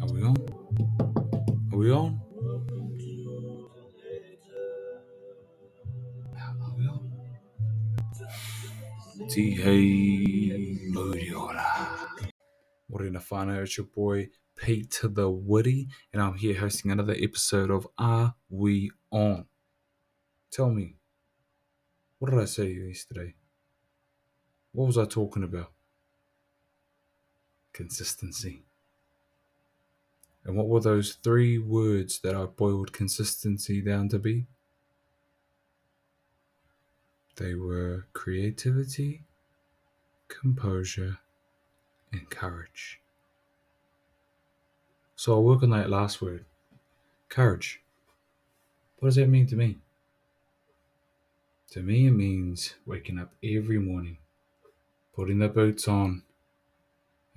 Are we on? Are we on? Are we on? T hey Modiola. What in the fun? It's your boy Pete the Woody, and I'm here hosting another episode of Are We On? Tell me, what did I say to you yesterday? What was I talking about? Consistency. And what were those three words that I boiled consistency down to be? They were creativity, composure, and courage. So I'll work on that last word courage. What does that mean to me? To me, it means waking up every morning, putting the boots on,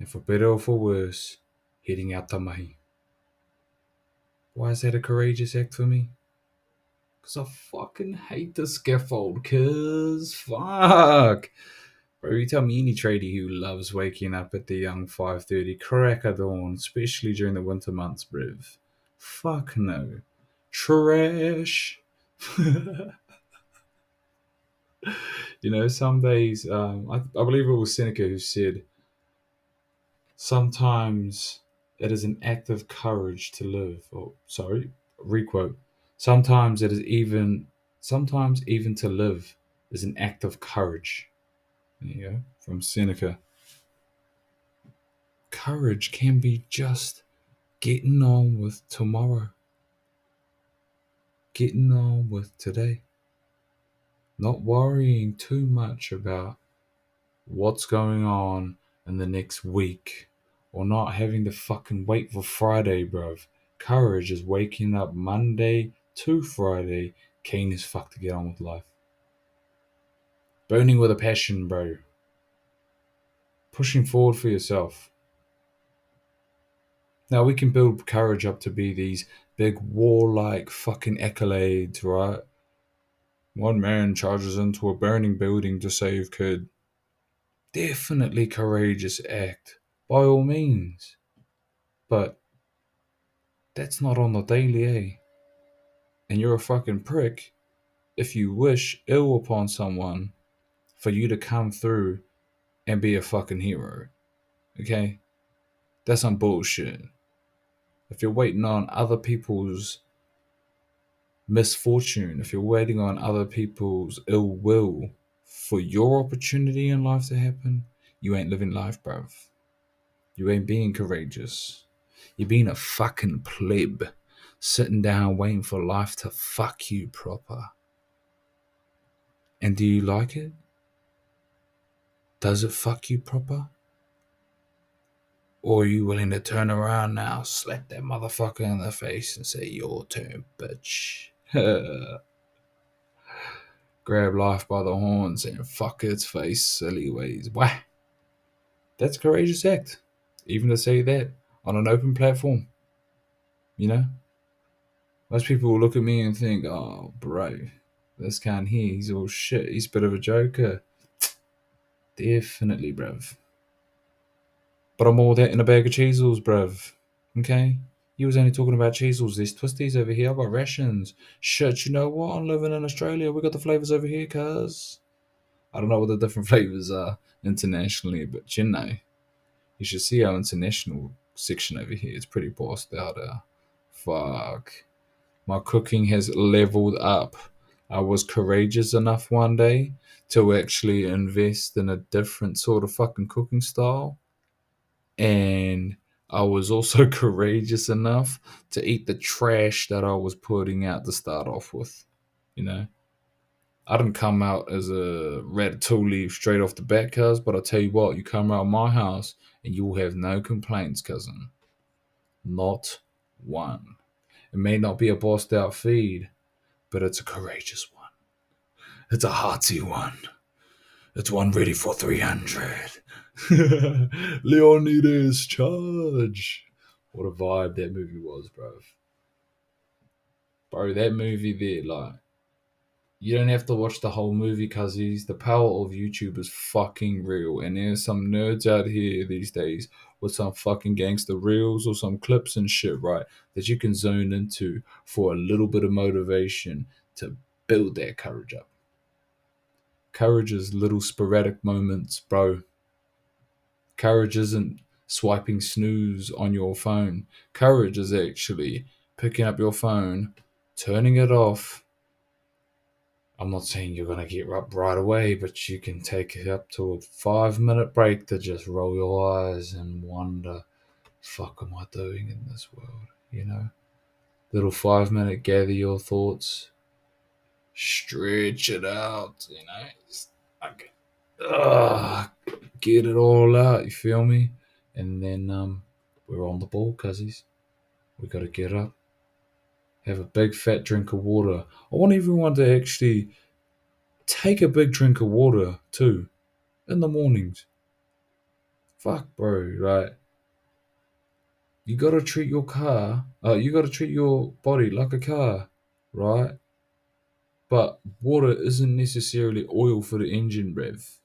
and for better or for worse, heading out to mahi. Why is that a courageous act for me? Because I fucking hate the scaffold, cuz fuck. Bro, you tell me any tradie who loves waking up at the young 5.30 crack of dawn, especially during the winter months, bruv. Fuck no. Trash. you know, some days, um, I, I believe it was Seneca who said, sometimes it is an act of courage to live. Or, sorry, requote. Sometimes it is even, sometimes even to live is an act of courage. There you go, from Seneca. Courage can be just getting on with tomorrow, getting on with today, not worrying too much about what's going on in the next week, or not having to fucking wait for Friday, bruv. Courage is waking up Monday to Friday, keen as fuck to get on with life. Burning with a passion, bro. Pushing forward for yourself. Now we can build courage up to be these big warlike fucking accolades, right? One man charges into a burning building to save kid. Definitely courageous act, by all means. But that's not on the daily, eh? And you're a fucking prick if you wish ill upon someone for you to come through and be a fucking hero. Okay? That's some bullshit. If you're waiting on other people's misfortune, if you're waiting on other people's ill will for your opportunity in life to happen, you ain't living life, bruv. You ain't being courageous. You're being a fucking pleb, sitting down waiting for life to fuck you proper. And do you like it? Does it fuck you proper? Or are you willing to turn around now, slap that motherfucker in the face, and say, Your turn, bitch? Grab life by the horns and fuck its face, silly ways. Wah! That's courageous act. Even to say that on an open platform. You know? Most people will look at me and think, oh, bro, this can't hear. He's all shit. He's a bit of a joker. Definitely, bruv. But I'm all that in a bag of Cheezels, bruv. Okay? You was only talking about Cheezels. There's twisties over here. I've got rations. Shit, you know what? I'm living in Australia. We got the flavors over here, cuz. I don't know what the different flavors are internationally, but you know. You should see our international section over here. It's pretty bossed out. Uh, fuck. My cooking has leveled up. I was courageous enough one day to actually invest in a different sort of fucking cooking style. And I was also courageous enough to eat the trash that I was putting out to start off with. You know? I didn't come out as a ratatouille straight off the bat, cuz, but I'll tell you what, you come of my house and you will have no complaints, cousin. Not one. It may not be a bossed out feed, but it's a courageous one. It's a hearty one. It's one ready for 300. Leonidas, charge. What a vibe that movie was, bro. Bro, that movie there, like, You don't have to watch the whole movie, cuzzies. The power of YouTube is fucking real. And there's some nerds out here these days with some fucking gangster reels or some clips and shit, right? That you can zone into for a little bit of motivation to build that courage up. Courage is little sporadic moments, bro. Courage isn't swiping snooze on your phone. Courage is actually picking up your phone, turning it off, I'm not saying you're going to get up right away, but you can take it up to a five minute break to just roll your eyes and wonder, fuck am I doing in this world? You know? Little five minute gather your thoughts, stretch it out, you know? Just, okay. Ugh, get it all out, you feel me? And then um, we're on the ball, cuzzies. We got to get up have a big fat drink of water. I want everyone to actually take a big drink of water too in the mornings. Fuck, bro, right? You gotta treat your car, uh, you gotta treat your body like a car, right? But water isn't necessarily oil for the engine rev.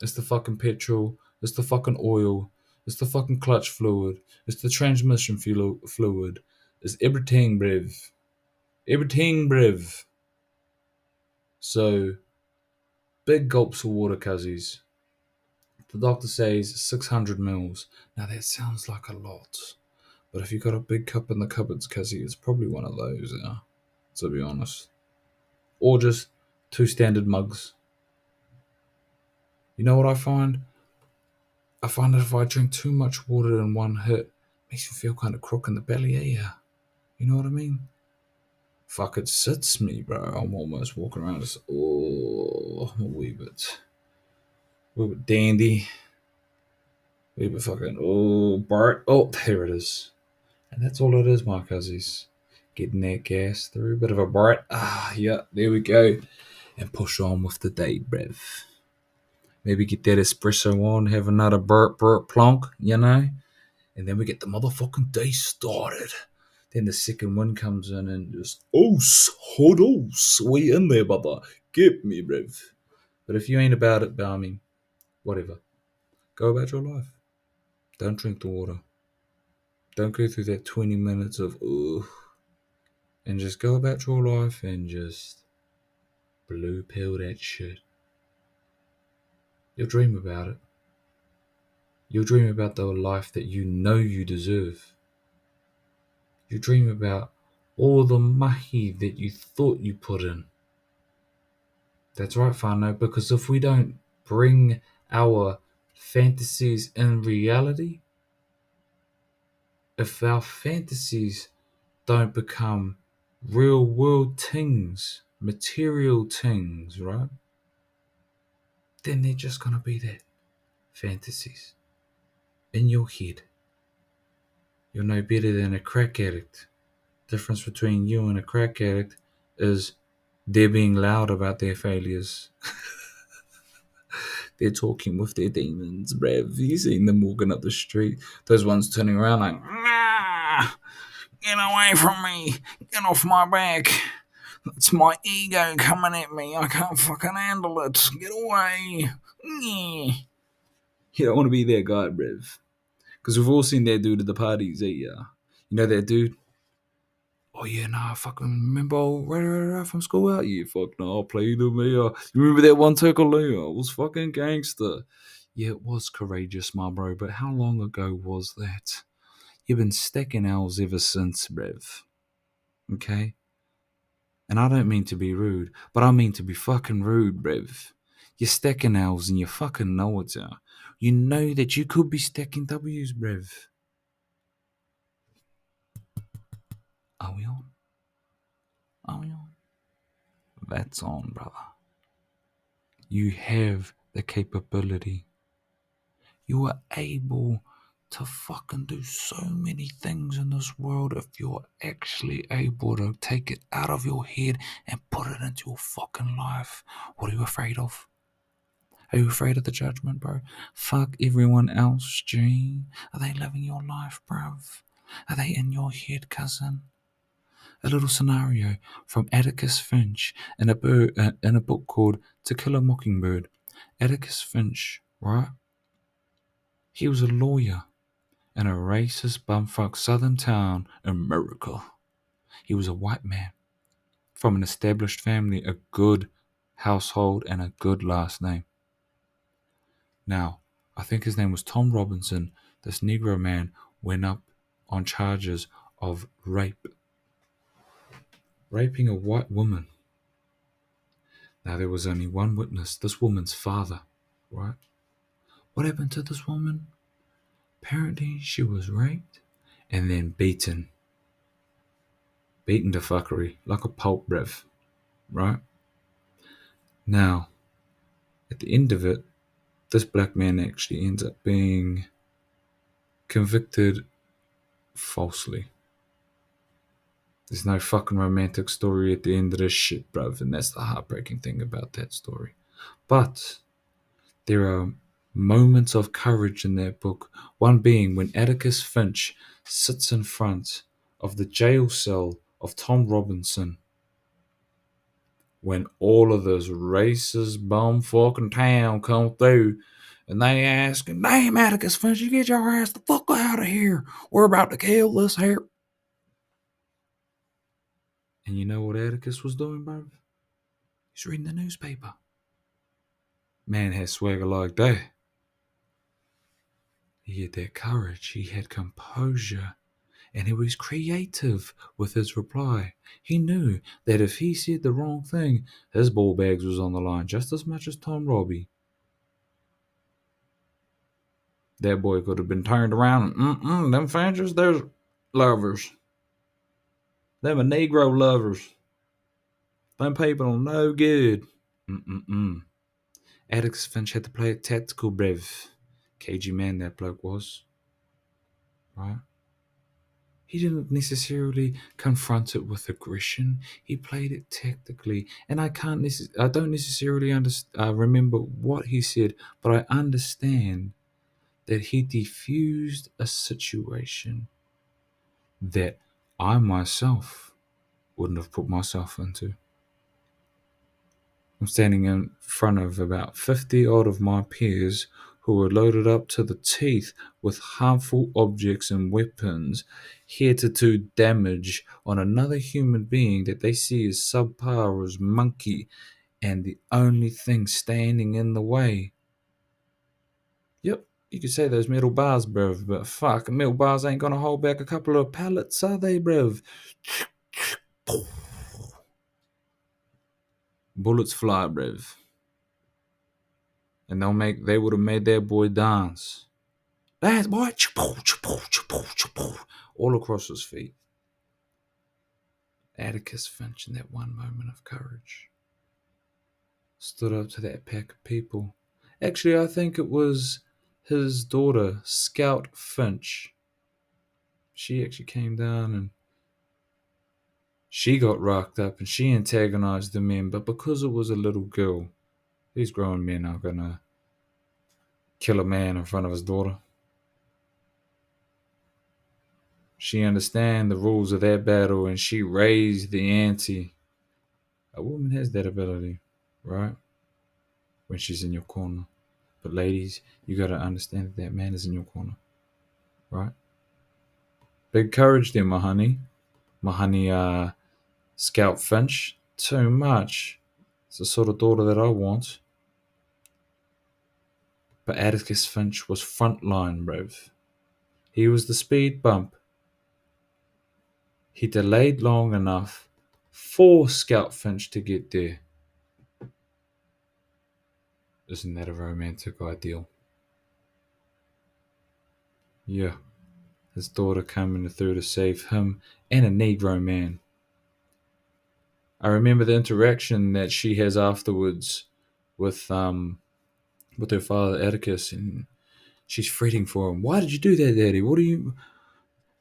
It's the fucking petrol, it's the fucking oil, it's the fucking clutch fluid, it's the transmission fluid, it's everything, brev. So, big gulps of water, cuzzies. The doctor says 600 mils. Now, that sounds like a lot. But if you've got a big cup in the cupboards, cuzzy, it's probably one of those, yeah, to be honest. Or just two standard mugs. You know what I find? I find that if I drink too much water in one hit, it makes me feel kind of crook in the belly, eh? Yeah. You know what I mean? Fuck, it sits me, bro. I'm almost walking around just, oh, a wee bit, a wee bit dandy. A wee bit fucking, oh, Bart. Oh, there it is. And that's all it is, my cuzzies. Getting that gas through. Bit of a Bart. Ah, yeah, there we go. And push on with the day, brev. Maybe get that espresso on, have another burp, burp, plonk, you know? And then we get the motherfucking day started. Then the second one comes in and just, oh, hold on, we in there, brother. Get me, Rev. But if you ain't about it, I mean, whatever. Go about your life. Don't drink the water. Don't go through that 20 minutes of, ugh. And just go about your life and just blue pill that shit. You'll dream about it. You'll dream about the life that you know you deserve. You dream about all the mahi that you thought you put in. That's right, whānau, because if we don't bring our fantasies in reality, if our fantasies don't become real world things, material things, right? Then they're just going to be that fantasies in your head. You're no better than a crack addict. Difference between you and a crack addict is they're being loud about their failures. they're talking with their demons, bruv. You seen them walking up the street. Those ones turning around like, nah, get away from me. Get off my back. It's my ego coming at me. I can't fucking handle it. Get away. You don't want to be that guy, bruv. Because we've all seen that dude at the parties, eh? Yeah. You know that dude? Oh, yeah, nah, I fucking remember right, right, right from school out. Yeah, fuck, no, I played with me. Uh, you remember that one there? I was fucking gangster. Yeah, it was courageous, my bro, but how long ago was that? You've been stacking owls ever since, Rev. Okay? And I don't mean to be rude, but I mean to be fucking rude, Rev. You're stacking owls and you fucking know it, yeah you know that you could be stacking W's, brev. Are we on? Are we on? That's on, brother. You have the capability. You are able to fucking do so many things in this world if you're actually able to take it out of your head and put it into your fucking life. What are you afraid of? Are you afraid of the judgment, bro? Fuck everyone else, G. Are they living your life, bruv? Are they in your head, cousin? a little scenario from Atticus Finch in a, uh, in a book called To Kill a Mockingbird. Atticus Finch, right? He was a lawyer in a racist bumfuck southern town in America. He was a white man from an established family, a good household, and a good last name. Now, I think his name was Tom Robinson. This Negro man went up on charges of rape. Raping a white woman. Now, there was only one witness, this woman's father, right? What happened to this woman? Apparently, she was raped and then beaten. Beaten to fuckery, like a pulp brev, right? Now, at the end of it, this black man actually ends up being convicted falsely. There's no fucking romantic story at the end of this shit, bruv, and that's the heartbreaking thing about that story. But there are moments of courage in that book, one being when Atticus Finch sits in front of the jail cell of Tom Robinson when all of this racist bum fucking town come through and they ask him, Damn, Atticus Finch, you get your ass the fuck out of here. We're about to kill this here. And you know what Atticus was doing, bro? He's reading the newspaper. Man had swagger like that. He had that courage, he had composure, and he was creative with his reply. He knew that if he said the wrong thing, his ball bags was on the line just as much as Tom Robbie. That boy could have been turned around and, mm-mm, them Finches, they're lovers. Them are Negro lovers. Them people no good. Mm-mm-mm. Atticus Finch had to play it tactical, brev. KG man that bloke was. Right? He didn't necessarily confront it with aggression. He played it tactically, and I can't. Necess- I don't necessarily underst- uh, remember what he said, but I understand that he diffused a situation that I myself wouldn't have put myself into. I'm standing in front of about 50 odd of my peers who were loaded up to the teeth with harmful objects and weapons, here to do damage on another human being that they see as subpar as monkey and the only thing standing in the way. Yep, you could say those metal bars, bruv, but fuck, metal bars ain't gonna hold back a couple of pallets, are they, bruv? Bullets fly, bruv and they'll make they would have made that boy dance. That boy, all across his feet. Atticus Finch, in that one moment of courage, stood up to that pack of people. Actually, I think it was his daughter, Scout Finch. She actually came down and she got rocked up and she antagonized the men, but because it was a little girl, these grown men are gonna kill a man in front of his daughter. She understand the rules of that battle and she raised the ante. A woman has that ability, right? When she's in your corner. But ladies, you gotta understand that that man is in your corner, right? Big courage there, my honey. My honey, uh, Scout Finch. Too much. It's the sort of daughter that I want but Atticus Finch was frontline Rev. He was the speed bump. He delayed long enough for Scout Finch to get there. Isn't that a romantic ideal? Yeah, his daughter coming through to save him and a Negro man. I remember the interaction that she has afterwards with um, with her father Atticus, and she's fretting for him. Why did you do that, Daddy? What are you?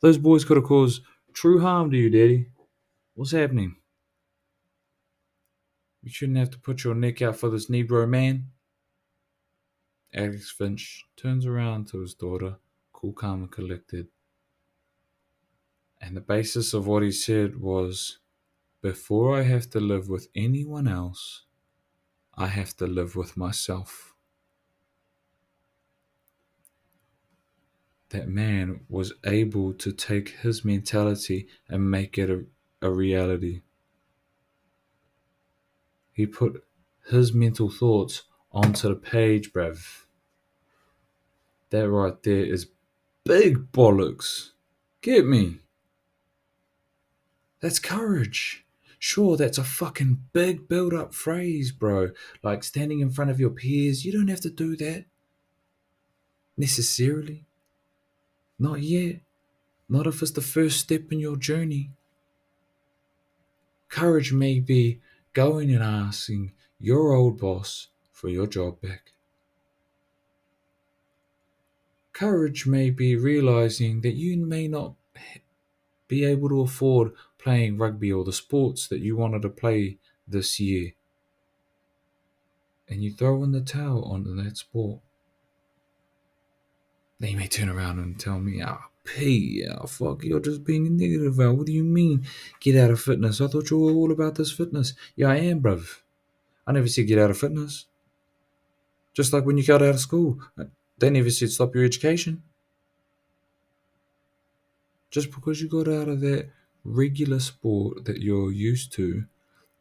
Those boys could have caused true harm to you, Daddy. What's happening? You shouldn't have to put your neck out for this Negro man. Atticus Finch turns around to his daughter, cool, calm, and collected, And the basis of what he said was before I have to live with anyone else, I have to live with myself. That man was able to take his mentality and make it a, a reality. He put his mental thoughts onto the page, bruv. That right there is big bollocks. Get me. That's courage. Sure, that's a fucking big build up phrase, bro. Like standing in front of your peers. You don't have to do that. Necessarily. Not yet. Not if it's the first step in your journey. Courage may be going and asking your old boss for your job back. Courage may be realizing that you may not be able to afford playing rugby or the sports that you wanted to play this year. And you throw in the towel on that sport. They may turn around and tell me, ah, oh, P, oh, fuck, you're just being negative, Al. What do you mean, get out of fitness? I thought you were all about this fitness. Yeah, I am, bruv. I never said get out of fitness. Just like when you got out of school, they never said stop your education. Just because you got out of that regular sport that you're used to,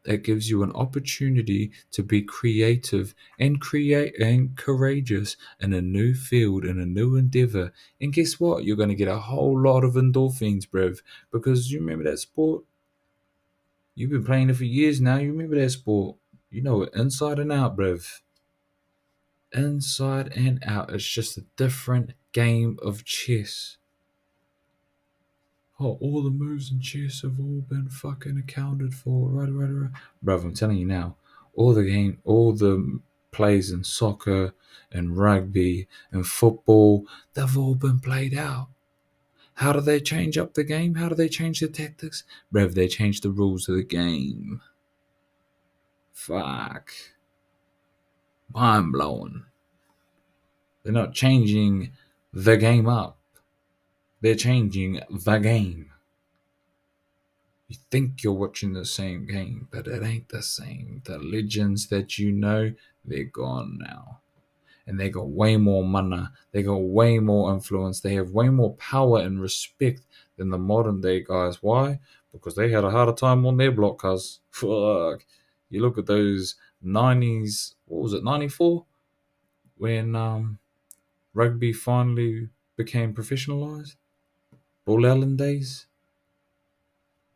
that gives you an opportunity to be creative and create and courageous in a new field in a new endeavor. And guess what? You're going to get a whole lot of endorphins, bruv, because you remember that sport. You've been playing it for years now. You remember that sport. You know it inside and out, bruv inside and out. It's just a different game of chess. Oh, all the moves and chess have all been fucking accounted for. Right, right, right. Bruv, I'm telling you now, all the game, all the plays in soccer and rugby and football, they've all been played out. How do they change up the game? How do they change the tactics? Bruv, they change the rules of the game. Fuck mind blowing. They're not changing the game up, they're changing the game. You think you're watching the same game, but it ain't the same. The legends that you know, they're gone now. And they got way more money, they got way more influence, they have way more power and respect than the modern day guys. Why? Because they had a harder time on their block, cuz. Fuck. You look at those 90s, what was it, 94? When um, rugby finally became professionalized? Bull Allen days?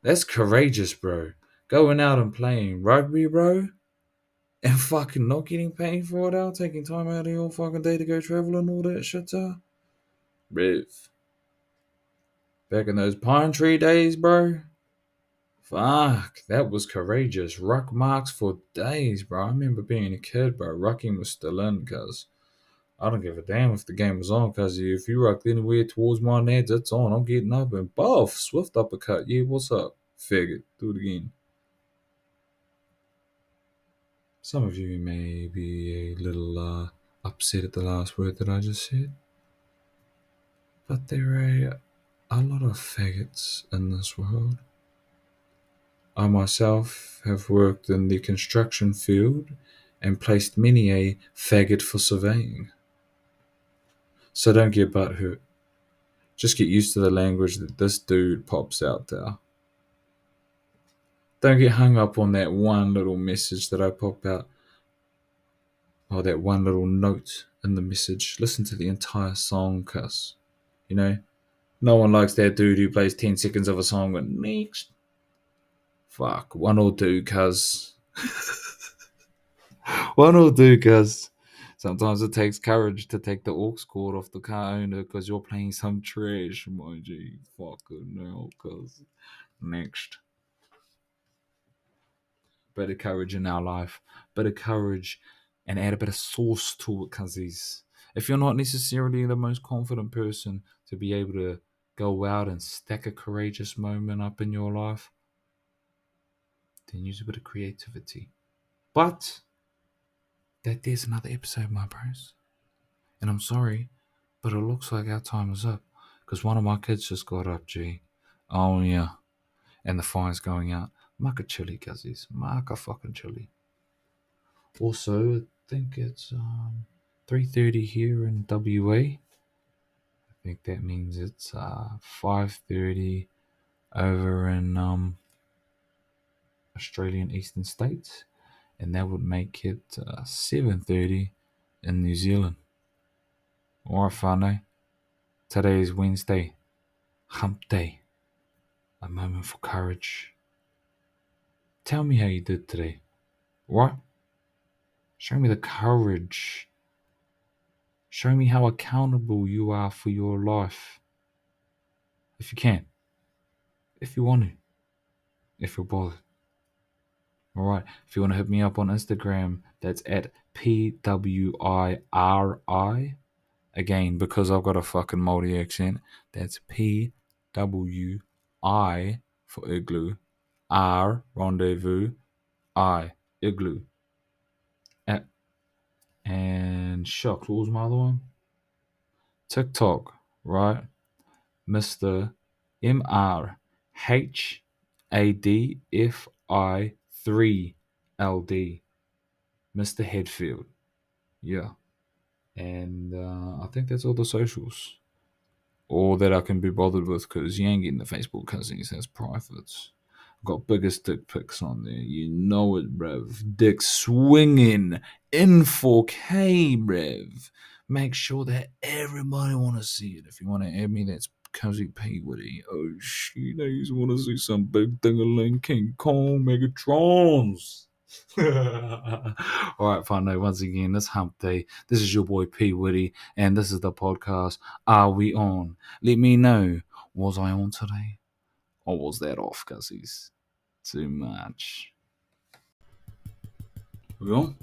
That's courageous, bro. Going out and playing rugby, bro, and fucking not getting paid for it out, taking time out of your fucking day to go travel and all that shit, uh. Riv. Back in those pine tree days, bro. Fuck, that was courageous. Ruck marks for days, bro. I remember being a kid, bro. Rucking was still in, cuz I don't give a damn if the game is on, cuz if you rucked anywhere towards my neds, it's on. I'm getting up and buff, swift uppercut. Yeah, what's up? Figure, do it again. Some of you may be a little uh, upset at the last word that I just said, but there are a lot of faggots in this world. I myself have worked in the construction field and placed many a faggot for surveying. So don't get butthurt. Just get used to the language that this dude pops out there. Don't get hung up on that one little message that I pop out. Or that one little note in the message. Listen to the entire song, cuss. You know? No one likes that dude who plays 10 seconds of a song and next Fuck, one will do, cuz. one will do, cuz. Sometimes it takes courage to take the aux cord off the car owner because you're playing some trash, my G. Fucking hell, cuz. Next. Bit of courage in our life. Bit of courage and add a bit of sauce to it, cuzzies. If you're not necessarily the most confident person to be able to go out and stack a courageous moment up in your life, then use a bit of creativity. But that there's another episode, my bros. And I'm sorry, but it looks like our time is up. Because one of my kids just got up, G. Oh yeah, and the fire's going out. Maka chili, guzzes. Maka fucking chili. Also, I think it's um, 3.30 here in WA. I think that means it's uh, 5.30 over in um, Australian eastern states. And that would make it uh, 7.30 in New Zealand. Alright, whānau. Today is Wednesday. Hump day. A moment for courage. Tell me how you did today. What? Show me the courage. Show me how accountable you are for your life. If you can. If you want to. If you're bothered. Alright. If you want to hit me up on Instagram, that's at P-W-I-R-I. Again, because I've got a fucking Māori accent, that's P-W-I for igloo. R, rendezvous. I, igloo. At, and shucks, what was my other one? TikTok, right? Mr. M R H A D F I 3 L D. Mr. Headfield. Yeah. And uh, I think that's all the socials. Or that I can be bothered with because you ain't getting the Facebook cousins as privates. Got biggest dick pics on there. You know it, bruv. Dick swinging in 4K, bruv. Make sure that everybody want to see it. If you want to add me, that's Cozy P Woody. Oh I just want to see some big thing King Kong Megatrons. All right, fine. once again, this hump day. This is your boy P Woody, and this is the podcast. Are we on? Let me know. Was I on today? Or was that off, Gussies? Too much. Are we on?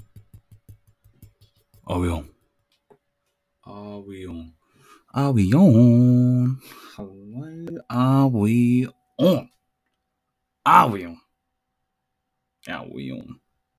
Are we on? Are we on? Are we on? Hello? Are we on? Are we on? Are we on?